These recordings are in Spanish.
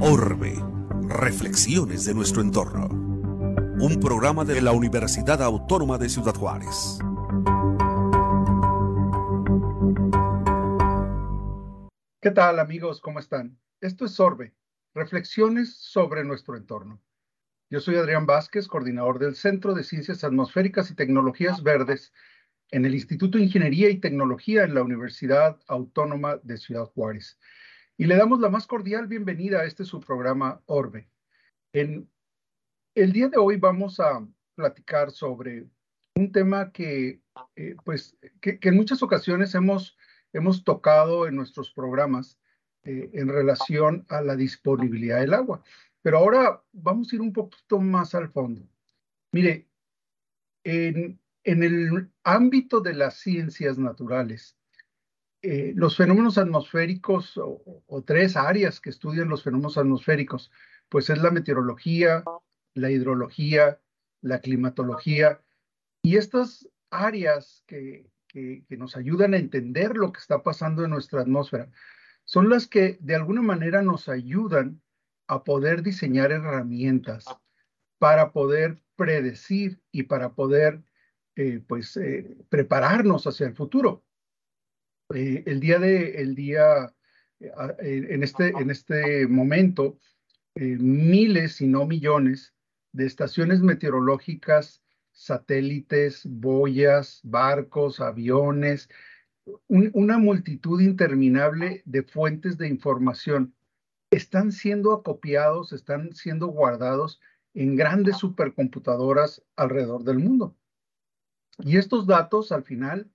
Orbe, reflexiones de nuestro entorno. Un programa de la Universidad Autónoma de Ciudad Juárez. ¿Qué tal amigos? ¿Cómo están? Esto es Orbe, reflexiones sobre nuestro entorno. Yo soy Adrián Vázquez, coordinador del Centro de Ciencias Atmosféricas y Tecnologías Verdes en el Instituto de Ingeniería y Tecnología en la Universidad Autónoma de Ciudad Juárez. Y le damos la más cordial bienvenida a este su programa Orbe. En el día de hoy vamos a platicar sobre un tema que, eh, pues, que, en muchas ocasiones hemos, hemos tocado en nuestros programas eh, en relación a la disponibilidad del agua. Pero ahora vamos a ir un poquito más al fondo. Mire, en, en el ámbito de las ciencias naturales, eh, los fenómenos atmosféricos o, tres áreas que estudian los fenómenos atmosféricos, pues es la meteorología, la hidrología, la climatología. Y estas áreas que, que, nos ayudan a entender lo que está pasando en nuestra atmósfera son las que de alguna manera nos ayudan a poder diseñar herramientas para poder predecir y para poder eh, pues eh, prepararnos hacia el futuro. Eh, el día de el día en este en este momento miles y no millones de estaciones meteorológicas, satélites, boyas, barcos, aviones, una multitud interminable de fuentes de información están siendo acopiados, están siendo guardados en grandes supercomputadoras alrededor del mundo. Y estos datos al final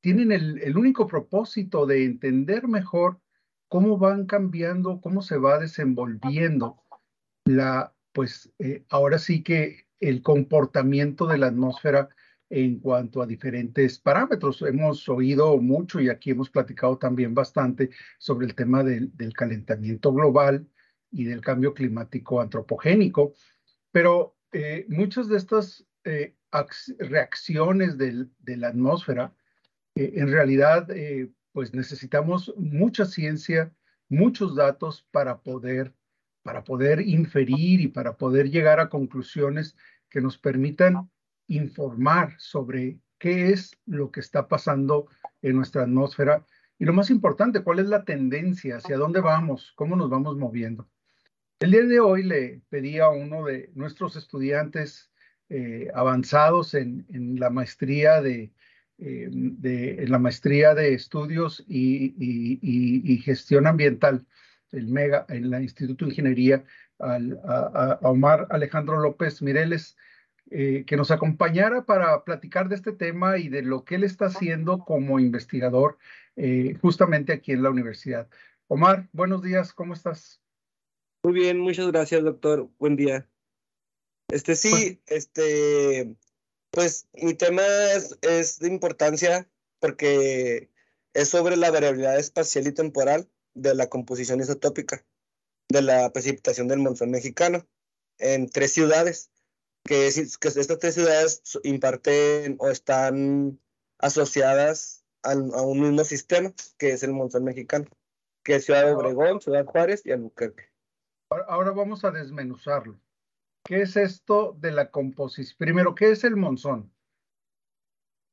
tienen el, único propósito de entender mejor cómo van cambiando, cómo se va desenvolviendo la, pues eh, ahora sí que el comportamiento de la atmósfera en cuanto a diferentes parámetros. Hemos oído mucho y aquí hemos platicado también bastante sobre el tema del, calentamiento global y del cambio climático antropogénico, pero eh, muchas de estas eh, reacciones de la atmósfera, eh, en realidad, pues necesitamos mucha ciencia, muchos datos para poder, para poder inferir y para poder llegar a conclusiones que nos permitan informar sobre qué es lo que está pasando en nuestra atmósfera. Y lo más importante, cuál es la tendencia, hacia dónde vamos, cómo nos vamos moviendo. El día de hoy le pedí a uno de nuestros estudiantes eh, avanzados en, la maestría de, eh, de, la maestría de estudios y, gestión ambiental, el MEGA, en el Instituto de Ingeniería, a Omar Alejandro López Mireles, eh, que nos acompañara para platicar de este tema y de lo que él está haciendo como investigador eh, justamente aquí en la universidad. Omar, buenos días, ¿cómo estás? Muy bien, muchas gracias, doctor. Buen día. Este sí, este, pues mi tema es, es de importancia porque es sobre la variabilidad espacial y temporal de la composición isotópica de la precipitación del monzón mexicano en tres ciudades que, que estas tres ciudades imparten o están asociadas a, un mismo sistema, que es el monzón mexicano, que es Ciudad de Obregón, Ciudad Juárez y Albuquerque. Ahora vamos a desmenuzarlo. ¿Qué es esto de la composición? Primero, ¿qué es el monzón?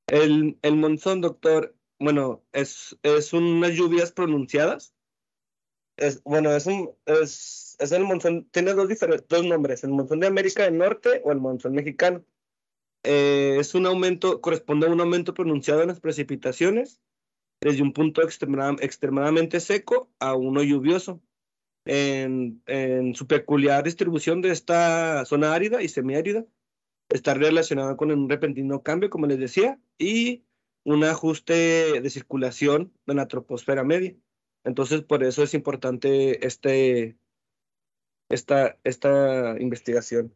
El, monzón, doctor, bueno, es, unas lluvias pronunciadas. Es, bueno, es un, es el monzón, tiene dos, dos nombres, el monzón de América del Norte o el monzón mexicano. Eh, es un aumento, corresponde a un aumento pronunciado en las precipitaciones desde un punto extremadamente seco a uno lluvioso. En, en, su peculiar distribución de esta zona árida y semiárida está relacionada con un repentino cambio, como les decía, y un ajuste de circulación de la troposfera media. Entonces, por eso es importante este, esta, esta investigación.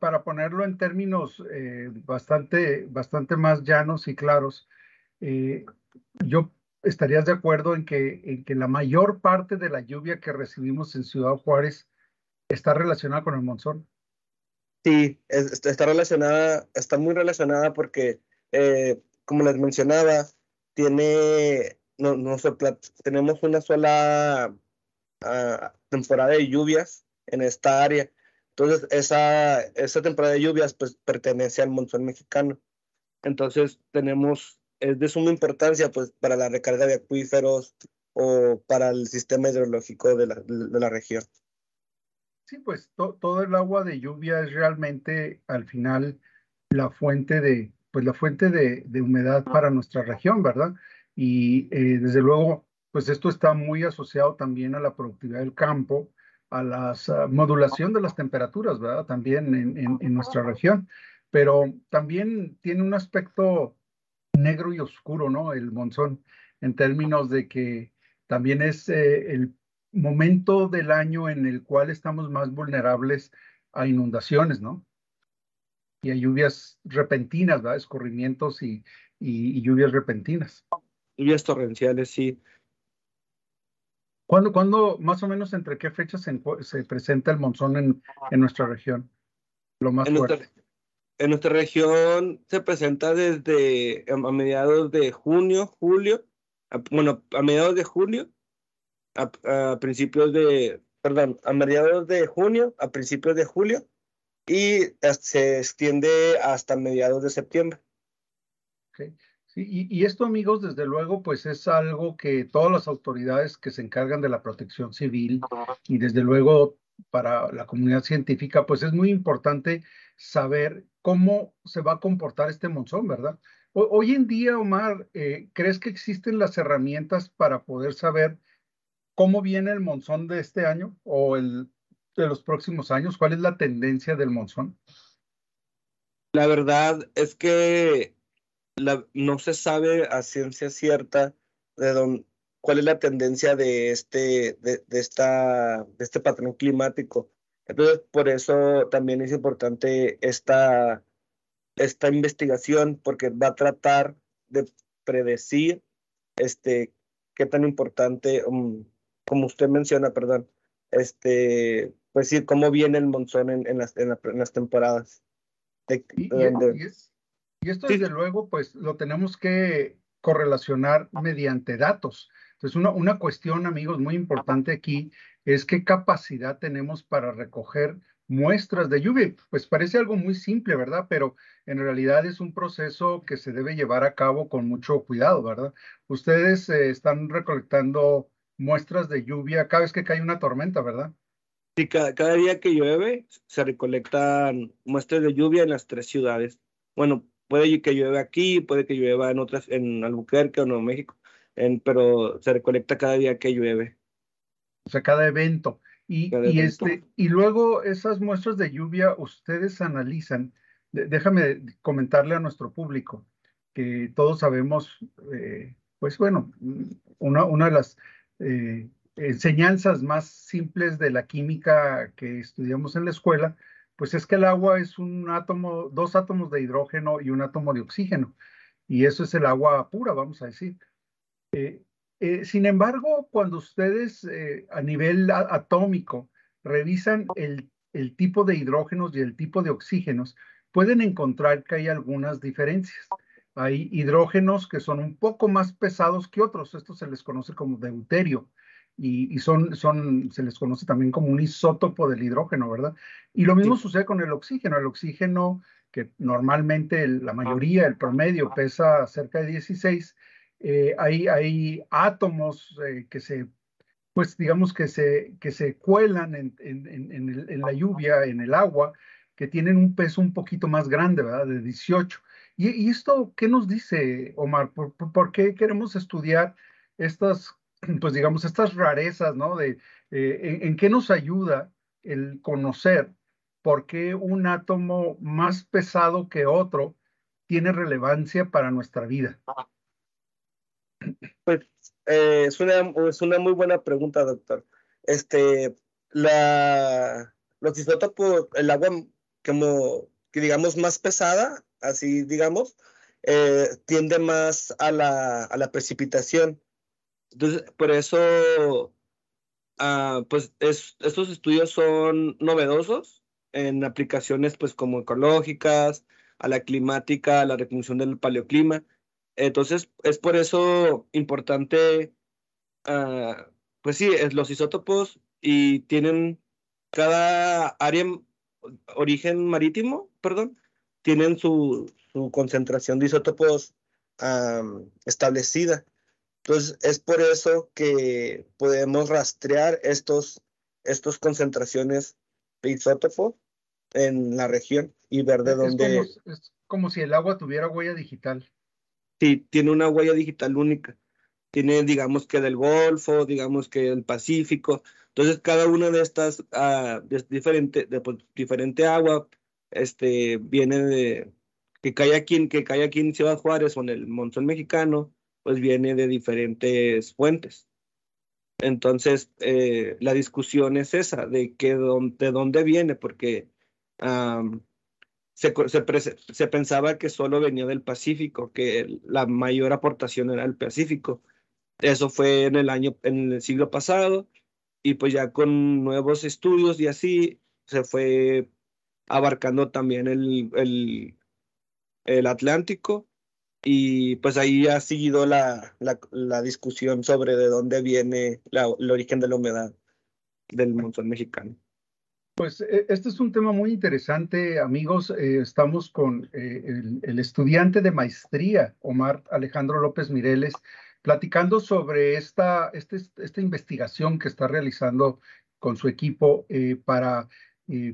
para ponerlo en términos eh, bastante, bastante más llanos y claros, eh, yo estarías de acuerdo en que, en que la mayor parte de la lluvia que recibimos en Ciudad Juárez está relacionada con el monzón. Sí, está relacionada, está muy relacionada porque eh, como les mencionaba, tiene, no, no tenemos una sola ah, temporada de lluvias en esta área. Entonces, esa, esa temporada de lluvias pues, pertenece al monzón mexicano. Entonces, tenemos, es de suma importancia pues, para la recarga de acuíferos o para el sistema hidrológico de la, de la región. Sí, pues todo el agua de lluvia es realmente al final la fuente de, pues la fuente de, de humedad para nuestra región, ¿verdad? Y eh, desde luego, pues esto está muy asociado también a la productividad del campo, a la ah, modulación de las temperaturas, ¿verdad? También en, en, nuestra región. Pero también tiene un aspecto negro y oscuro, ¿no? El monzón, en términos de que también es eh, el momento del año en el cual estamos más vulnerables a inundaciones, ¿no? Y a lluvias repentinas, ¿verdad? Escorrimientos y, y, lluvias repentinas. Lluvias torrenciales, sí. ¿Cuándo, ¿Cuándo, más o menos, entre qué fechas se, presenta el monzón en, en, nuestra región? Lo más en fuerte. Nuestra, en nuestra región se presenta desde a mediados de junio, julio, bueno, a mediados de julio, a, principios de, perdón, a mediados de junio, a principios de julio, y se extiende hasta mediados de septiembre. Sí, y, esto, amigos, desde luego, pues es algo que todas las autoridades que se encargan de la protección civil y desde luego para la comunidad científica, pues es muy importante saber cómo se va a comportar este monzón, ¿verdad? hoy en día, Omar, eh, ¿crees que existen las herramientas para poder saber cómo viene el monzón de este año o el de los próximos años? ¿Cuál es la tendencia del monzón? La verdad es que no se sabe a ciencia cierta de cuál es la tendencia de este, de, esta, de este patrón climático. Entonces, por eso también es importante esta, esta investigación, porque va a tratar de predecir este, qué tan importante, um, como usted menciona, perdón, este, pues sí, cómo viene el monzón en, en, las, en, las, temporadas. y, esto, desde luego, pues lo tenemos que correlacionar mediante datos. Entonces, una, una cuestión, amigos, muy importante aquí es qué capacidad tenemos para recoger muestras de lluvia. Pues parece algo muy simple, ¿verdad? Pero en realidad es un proceso que se debe llevar a cabo con mucho cuidado, ¿verdad? Ustedes eh, están recolectando muestras de lluvia cada vez que cae una tormenta, ¿verdad? Sí, cada, día que llueve se recolectan muestras de lluvia en las tres ciudades. Bueno, puede que llueva aquí, puede que llueva en otras, en Albuquerque o Nuevo México, en, pero se recolecta cada día que llueve. O sea, cada evento. Y, y este, y luego esas muestras de lluvia ustedes analizan. déjame comentarle a nuestro público que todos sabemos, eh, pues bueno, una, una de las eh, enseñanzas más simples de la química que estudiamos en la escuela, pues es que el agua es un átomo, dos átomos de hidrógeno y un átomo de oxígeno. Y eso es el agua pura, vamos a decir. Eh, eh, sin embargo, cuando ustedes a nivel atómico revisan el, el tipo de hidrógenos y el tipo de oxígenos, pueden encontrar que hay algunas diferencias. Hay hidrógenos que son un poco más pesados que otros. Esto se les conoce como deuterio y, son, son, se les conoce también como un isótopo del hidrógeno, ¿verdad? Y lo mismo sucede con el oxígeno. El oxígeno, que normalmente la mayoría, el promedio, pesa cerca de 16, eh, hay, átomos eh, que se, pues digamos que se, que se cuelan en, en, en, en, la lluvia, en el agua, que tienen un peso un poquito más grande, ¿verdad? De 18. ¿Y, esto qué nos dice, Omar? ¿Por, qué queremos estudiar estas, pues digamos, estas rarezas, ¿no? De, eh, en, qué nos ayuda el conocer por qué un átomo más pesado que otro tiene relevancia para nuestra vida? Pues eh, es, una, es una muy buena pregunta, doctor. Este, la, los isótopos, el agua como que digamos más pesada, así digamos, eh, tiende más a la, a la, precipitación. Entonces, por eso, ah, pues estos estudios son novedosos en aplicaciones pues como ecológicas, a la climática, a la reconstrucción del paleoclima. Entonces, es por eso importante, ah, pues sí, es los isótopos y tienen cada área, origen marítimo, perdón, tienen su, su concentración de isótopos establecida. Entonces, es por eso que podemos rastrear estos, estos concentraciones de isótopos en la región y ver de dónde... es como si el agua tuviera huella digital. Sí, tiene una huella digital única. Tiene, digamos que del Golfo, digamos que del Pacífico. Entonces, cada una de estas, uh, diferente, de, pues, agua, este, viene de, que cae aquí, que en Ciudad Juárez o en el monzón mexicano, pues viene de diferentes fuentes. Entonces, eh, la discusión es esa, de, que, de dónde viene, porque se, se, pensaba que solo venía del Pacífico, que la mayor aportación era el Pacífico. Eso fue en el año, en el siglo pasado, y pues ya con nuevos estudios y así se fue abarcando también el, el, el Atlántico, y pues ahí ha seguido la, la, la discusión sobre de dónde viene la, el origen de la humedad del monzón mexicano. Pues e, este es un tema muy interesante, amigos. Eh, estamos con eh, el, estudiante de maestría, Omar Alejandro López Mireles, platicando sobre esta, este, esta investigación que está realizando con su equipo eh, para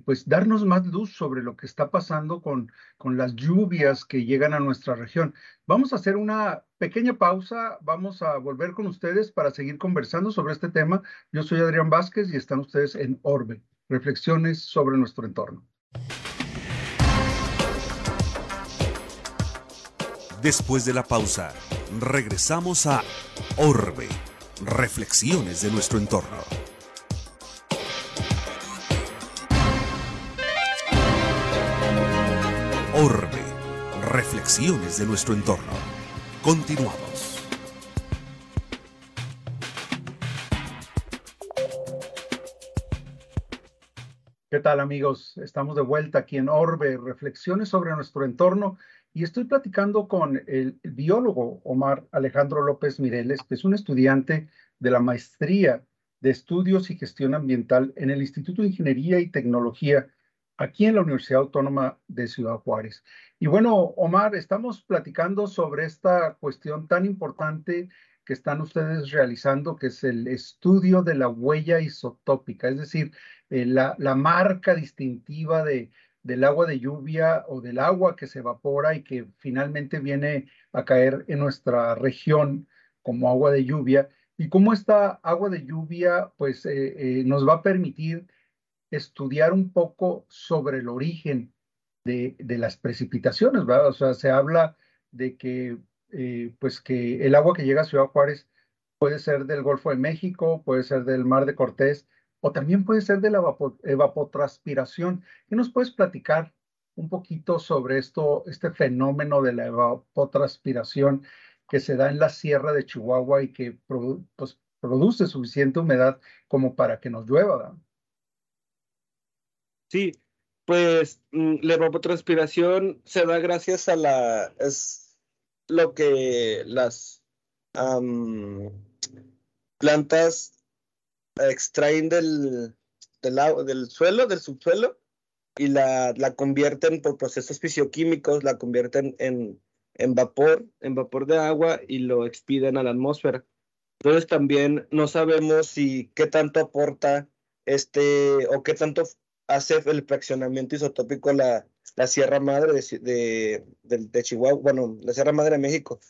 pues darnos más luz sobre lo que está pasando con, con las lluvias que llegan a nuestra región. Vamos a hacer una pequeña pausa, vamos a volver con ustedes para seguir conversando sobre este tema. Yo soy Adrián Vázquez y están ustedes en Orbe reflexiones sobre nuestro entorno. Después de la pausa, regresamos a Orbe, reflexiones de nuestro entorno. Orbe, reflexiones de nuestro entorno. Continuamos. Tal amigos? Estamos de vuelta aquí en Orbe, reflexiones sobre nuestro entorno y estoy platicando con el, biólogo Omar Alejandro López Mireles, que es un estudiante de la maestría de estudios y gestión ambiental en el Instituto de Ingeniería y Tecnología aquí en la Universidad Autónoma de Ciudad Juárez. Y bueno, Omar, estamos platicando sobre esta cuestión tan importante que están ustedes realizando, que es el estudio de la huella isotópica, es decir, eh, la, marca distintiva de, del agua de lluvia o del agua que se evapora y que finalmente viene a caer en nuestra región como agua de lluvia, y cómo esta agua de lluvia pues eh, eh, nos va a permitir estudiar un poco sobre el origen de, de las precipitaciones, ¿verdad? O sea, se habla de que eh, pues que el agua que llega a Ciudad Juárez puede ser del Golfo de México, puede ser del Mar de Cortés, o también puede ser de la evapotranspiración. ¿Qué nos puedes platicar un poquito sobre esto, este fenómeno de la evapotranspiración que se da en la sierra de Chihuahua y que pues, produce suficiente humedad como para que nos llueva? Sí, pues mm, la evapotranspiración se da gracias a la, lo que las plantas extraen del, del, del suelo, del subsuelo, y la, la, convierten por procesos fisioquímicos, la convierten en, en vapor, en vapor de agua y lo expiden a la atmósfera. Entonces también no sabemos si qué tanto aporta este o qué tanto hace el fraccionamiento isotópico la, la Sierra Madre de, de, Chihuahua, bueno, la Sierra Madre de México.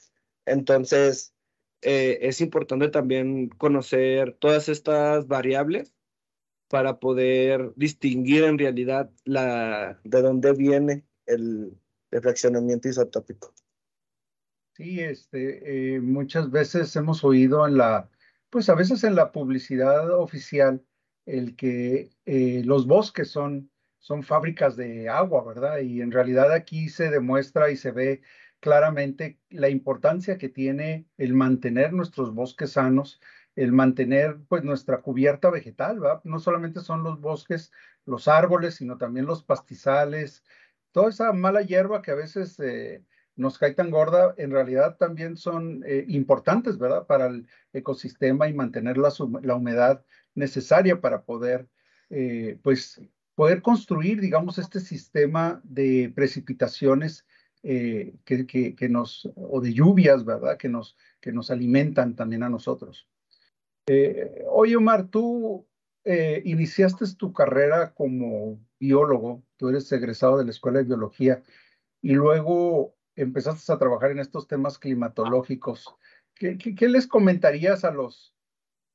Entonces, eh, es importante también conocer todas estas variables para poder distinguir en realidad la, de dónde viene el, el fraccionamiento isotópico. Sí, este, eh, muchas veces hemos oído en la, pues a veces en la publicidad oficial, el que eh, los bosques son son fábricas de agua, ¿verdad? Y en realidad aquí se demuestra y se ve claramente la importancia que tiene el mantener nuestros bosques sanos, el mantener pues nuestra cubierta vegetal, ¿verdad? No solamente son los bosques, los árboles, sino también los pastizales, toda esa mala hierba que a veces eh, nos cae tan gorda, en realidad también son eh, importantes, ¿verdad? Para el ecosistema y mantener la, la humedad necesaria para poder, eh, pues, poder construir, digamos, este sistema de precipitaciones que, que, nos, o de lluvias, ¿verdad? Que nos, que nos alimentan también a nosotros. oye, Omar, tú iniciaste tu carrera como biólogo, tú eres egresado de la Escuela de Biología y luego empezaste a trabajar en estos temas climatológicos. ¿Qué, les comentarías a los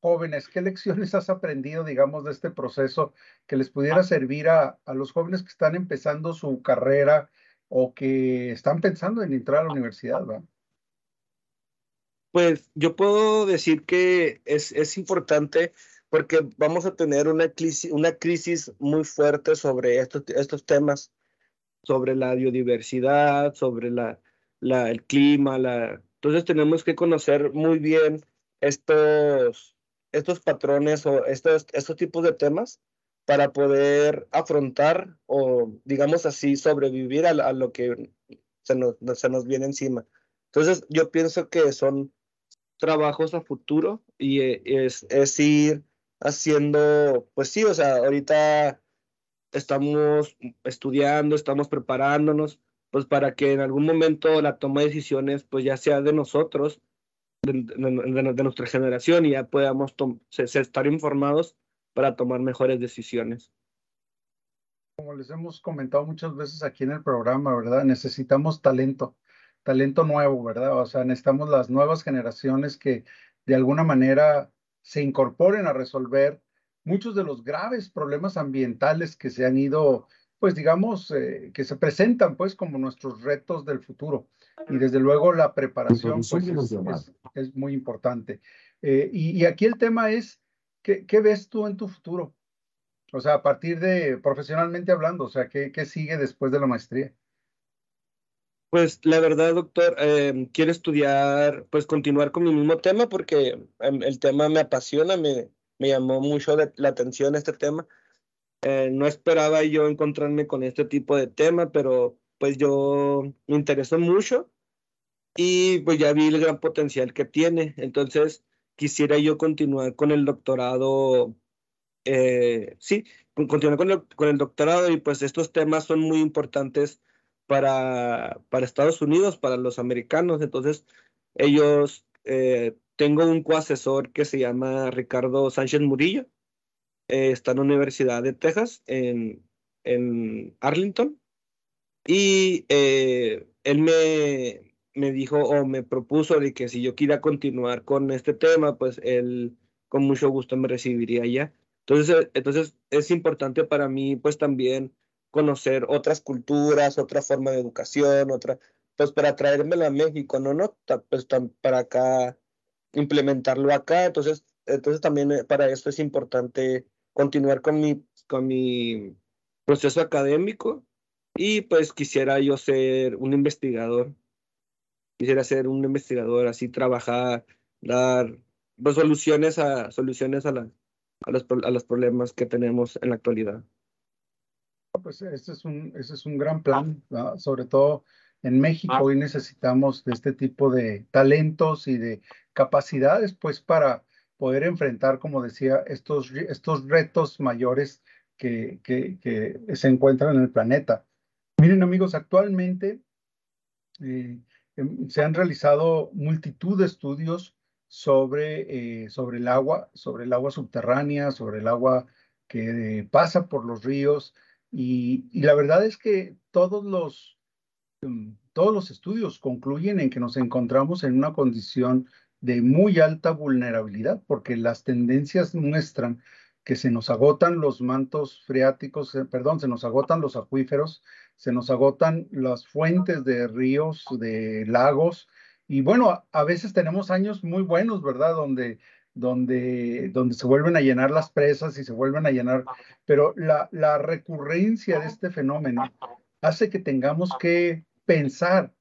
jóvenes? ¿Qué lecciones has aprendido, digamos, de este proceso que les pudiera servir a, los jóvenes que están empezando su carrera o que están pensando en entrar a la universidad? Pues yo puedo decir que es, es importante porque vamos a tener una crisis, una crisis muy fuerte sobre estos, estos temas, sobre la biodiversidad, sobre la, la, el clima. La... Entonces tenemos que conocer muy bien estos, estos patrones o estos, estos tipos de temas para poder afrontar o, digamos así, sobrevivir a, a lo que se nos, se nos viene encima. Entonces, yo pienso que son trabajos a futuro y eh, es, es ir haciendo, pues sí, o sea, ahorita estamos estudiando, estamos preparándonos, pues para que en algún momento la toma de decisiones, pues ya sea de nosotros, de, nuestra generación, y ya podamos estar informados para tomar mejores decisiones. Como les hemos comentado muchas veces aquí en el programa, ¿verdad? Necesitamos talento, talento nuevo, ¿verdad? O sea, necesitamos las nuevas generaciones que de alguna manera se incorporen a resolver muchos de los graves problemas ambientales que se han ido, pues digamos, eh, que se presentan pues como nuestros retos del futuro. Y desde luego la preparación pues, es, muy importante. Eh, y, aquí el tema es, ¿qué, ¿qué, ves tú en tu futuro? O sea, a partir de profesionalmente hablando, o sea, ¿qué, qué sigue después de la maestría? Pues la verdad, doctor, eh, quiero estudiar, pues continuar con mi mismo tema porque em, el tema me apasiona, me, me llamó mucho la atención este tema. Eh, no esperaba yo encontrarme con este tipo de tema, pero pues yo me interesó mucho y pues ya vi el gran potencial que tiene. Entonces quisiera yo continuar con el doctorado, eh, sí, continuar con el, con el doctorado y pues estos temas son muy importantes para, para Estados Unidos, para los americanos. Entonces, ellos, eh, tengo un coasesor que se llama Ricardo Sánchez Murillo, eh, está en la Universidad de Texas, en, en Arlington, y eh, él me, me dijo o me propuso de que si yo quería continuar con este tema, pues él con mucho gusto me recibiría allá. Entonces, entonces es importante para mí, pues también conocer otras culturas, otra forma de educación, otra, pues para traérmela a México, no, no, pues para acá, implementarlo acá, entonces, entonces también eh, para esto es importante continuar con mi, con mi proceso académico y pues quisiera yo ser un investigador, quisiera ser un investigador, así trabajar, dar soluciones a, soluciones a, la, a, los, a los problemas que tenemos en la actualidad. Pues ese es un, ese es un gran plan, sobre todo en México hoy necesitamos de este tipo de talentos y de capacidades, pues para poder enfrentar, como decía, estos, estos retos mayores que, que, se encuentran en el planeta. Miren amigos, actualmente eh, em, se han realizado multitud de estudios sobre, eh, sobre el agua, sobre el agua subterránea, sobre el agua que pasa por los ríos, y, la verdad es que todos los, mm, todos los estudios concluyen en que nos encontramos en una condición de muy alta vulnerabilidad, porque las tendencias muestran que se nos agotan los mantos freáticos, eh, perdón, se nos agotan los acuíferos, se nos agotan las fuentes de ríos, de lagos, y bueno, a veces tenemos años muy buenos, ¿verdad? Donde donde, donde se vuelven a llenar las presas y se vuelven a llenar, pero la, la recurrencia de este fenómeno hace que tengamos que pensar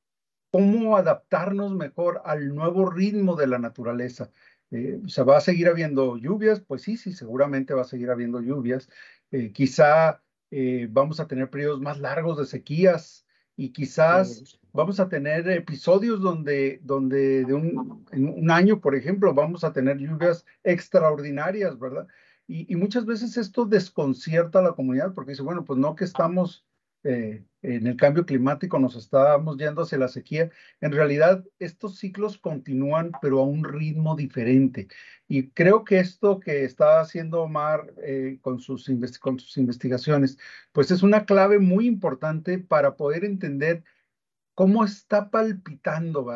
cómo adaptarnos mejor al nuevo ritmo de la naturaleza. Eh, ¿Se va a seguir habiendo lluvias? Pues sí, sí, seguramente va a seguir habiendo lluvias. Eh, quizá eh, vamos a tener periodos más largos de sequías y quizás vamos a tener episodios donde, donde de un, en un año, por ejemplo, vamos a tener lluvias extraordinarias, ¿verdad? Y, y, muchas veces esto desconcierta a la comunidad porque dice, bueno, pues no que estamos eh, en el cambio climático, nos estamos yendo hacia la sequía. En realidad, estos ciclos continúan, pero a un ritmo diferente. Y creo que esto que está haciendo Omar eh, con, sus investigaciones, pues es una clave muy importante para poder entender cómo está palpitando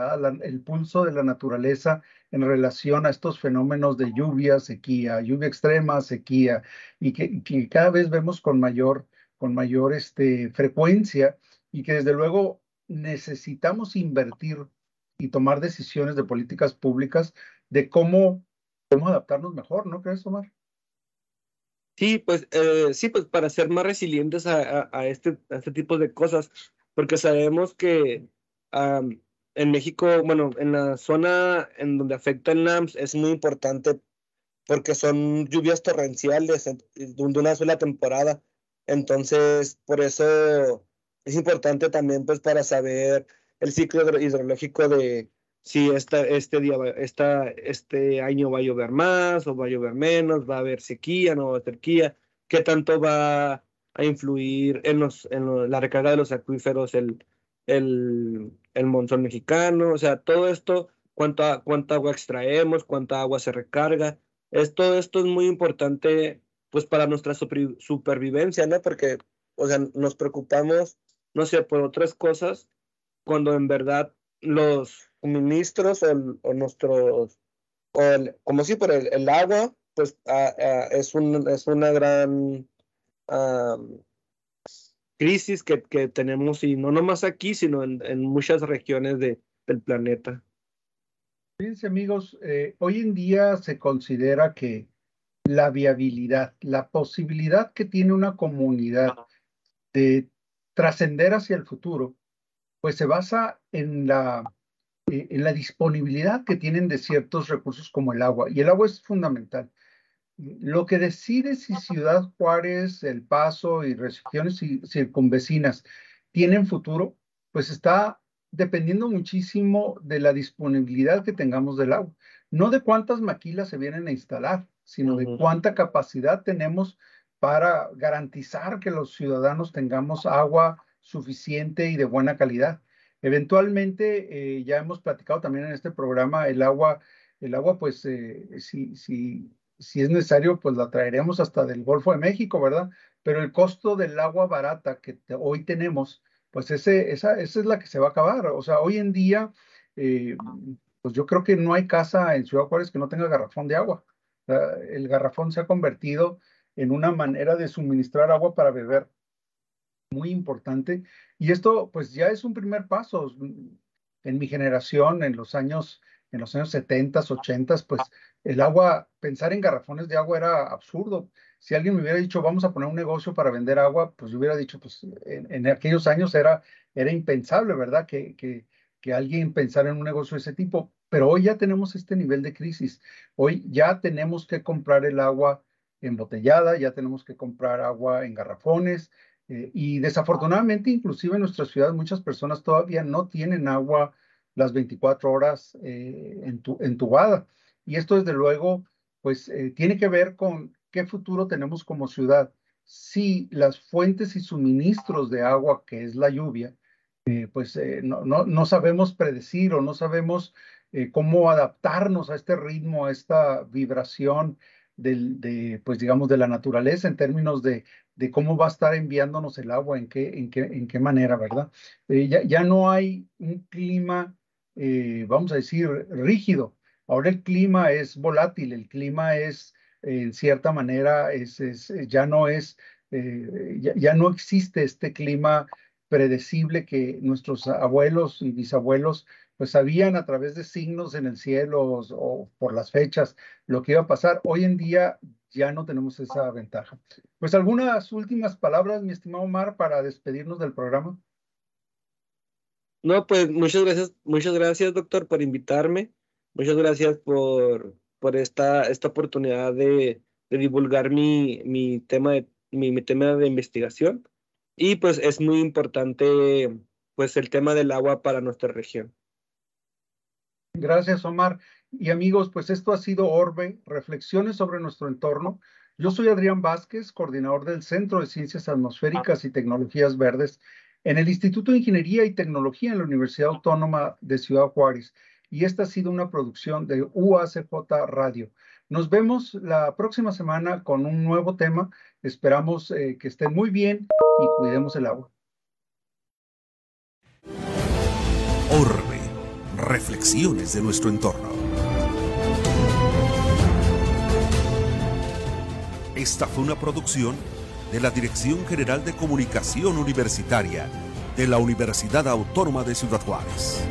el pulso de la naturaleza en relación a estos fenómenos de lluvia, sequía, lluvia extrema, sequía, y que, cada vez vemos con mayor, con mayor este, frecuencia y que desde luego necesitamos invertir y tomar decisiones de políticas públicas de cómo, cómo adaptarnos mejor, ¿no crees, Omar? Sí, pues eh, sí, pues para ser más resilientes a, este, a este tipo de cosas porque sabemos que en México, bueno, en la zona en donde afecta el NAMS es muy importante porque son lluvias torrenciales de una sola temporada. Entonces, por eso es importante también pues para saber el ciclo hidrológico de si esta, este, día, esta, este año va a llover más o va a llover menos, va a haber sequía, no va a haber sequía, qué tanto va a influir en, los, en la recarga de los acuíferos, el, el, el monzón mexicano, o sea, todo esto, cuánta, cuánta agua extraemos, cuánta agua se recarga, es, todo esto es muy importante pues para nuestra supervivencia, ¿no? Porque, o sea, nos preocupamos, no sé, por otras cosas, cuando en verdad los suministros o, nuestros, o como si por el, agua, pues es, un, es una gran crisis que, que, tenemos, y no nomás aquí, sino en, en muchas regiones de, del planeta. Fíjense amigos, eh, hoy en día se considera que la viabilidad, la posibilidad que tiene una comunidad de trascender hacia el futuro, pues se basa en la, eh, en la disponibilidad que tienen de ciertos recursos como el agua. Y el agua es fundamental. Lo que decide si Ciudad Juárez, El Paso y regiones circunvecinas tienen futuro, pues está dependiendo muchísimo de la disponibilidad que tengamos del agua. No de cuántas maquilas se vienen a instalar, sino de cuánta capacidad tenemos para garantizar que los ciudadanos tengamos agua suficiente y de buena calidad. Eventualmente, eh, ya hemos platicado también en este programa, el agua, el agua, pues, eh, si, si si es necesario, pues la traeremos hasta del Golfo de México, ¿verdad? Pero el costo del agua barata que hoy tenemos, pues ese, esa, esa es la que se va a acabar. O sea, hoy en día, eh, pues yo creo que no hay casa en Ciudad Juárez que no tenga garrafón de agua. El garrafón se ha convertido en una manera de suministrar agua para beber muy importante. Y esto, pues ya es un primer paso. En mi generación, en los años, en los años 70, 80, pues el agua, pensar en garrafones de agua era absurdo. Si alguien me hubiera dicho, vamos a poner un negocio para vender agua, pues yo hubiera dicho, pues en, aquellos años era, era impensable, ¿verdad? Que, que, que alguien pensara en un negocio de ese tipo. Pero hoy ya tenemos este nivel de crisis. Hoy ya tenemos que comprar el agua embotellada, ya tenemos que comprar agua en garrafones. Eh, y desafortunadamente, inclusive en nuestras ciudades, muchas personas todavía no tienen agua las 24 horas eh, entubada. Y esto, desde luego, pues eh, tiene que ver con qué futuro tenemos como ciudad. Si las fuentes y suministros de agua, que es la lluvia, eh, pues no, no, no, sabemos predecir o no sabemos cómo adaptarnos a este ritmo, a esta vibración de, pues digamos, de la naturaleza en términos de, de cómo va a estar enviándonos el agua, en qué, en qué, en qué manera, ¿verdad? ya, ya no hay un clima, vamos a decir, rígido, Ahora el clima es volátil, el clima es, en cierta manera, es, ya no es, eh, ya, no existe este clima predecible que nuestros abuelos y bisabuelos pues sabían a través de signos en el cielo o, por las fechas lo que iba a pasar. Hoy en día ya no tenemos esa ventaja. Pues algunas últimas palabras, mi estimado Omar, para despedirnos del programa. No, pues muchas gracias, muchas gracias, doctor, por invitarme. Muchas gracias por, por esta, esta oportunidad de, de divulgar mi, mi, tema de, mi, mi, tema de investigación. Y pues es muy importante pues el tema del agua para nuestra región. Gracias, Omar. Y amigos, pues esto ha sido Orbe, reflexiones sobre nuestro entorno. Yo soy Adrián Vázquez, coordinador del Centro de Ciencias Atmosféricas y Tecnologías Verdes en el Instituto de Ingeniería y Tecnología en la Universidad Autónoma de Ciudad Juárez. Y esta ha sido una producción de UACJ Radio. Nos vemos la próxima semana con un nuevo tema. Esperamos eh, que estén muy bien y cuidemos el agua. De nuestro entorno. Esta fue una producción de la Dirección General de Comunicación Universitaria de la Universidad Autónoma de Ciudad Juárez.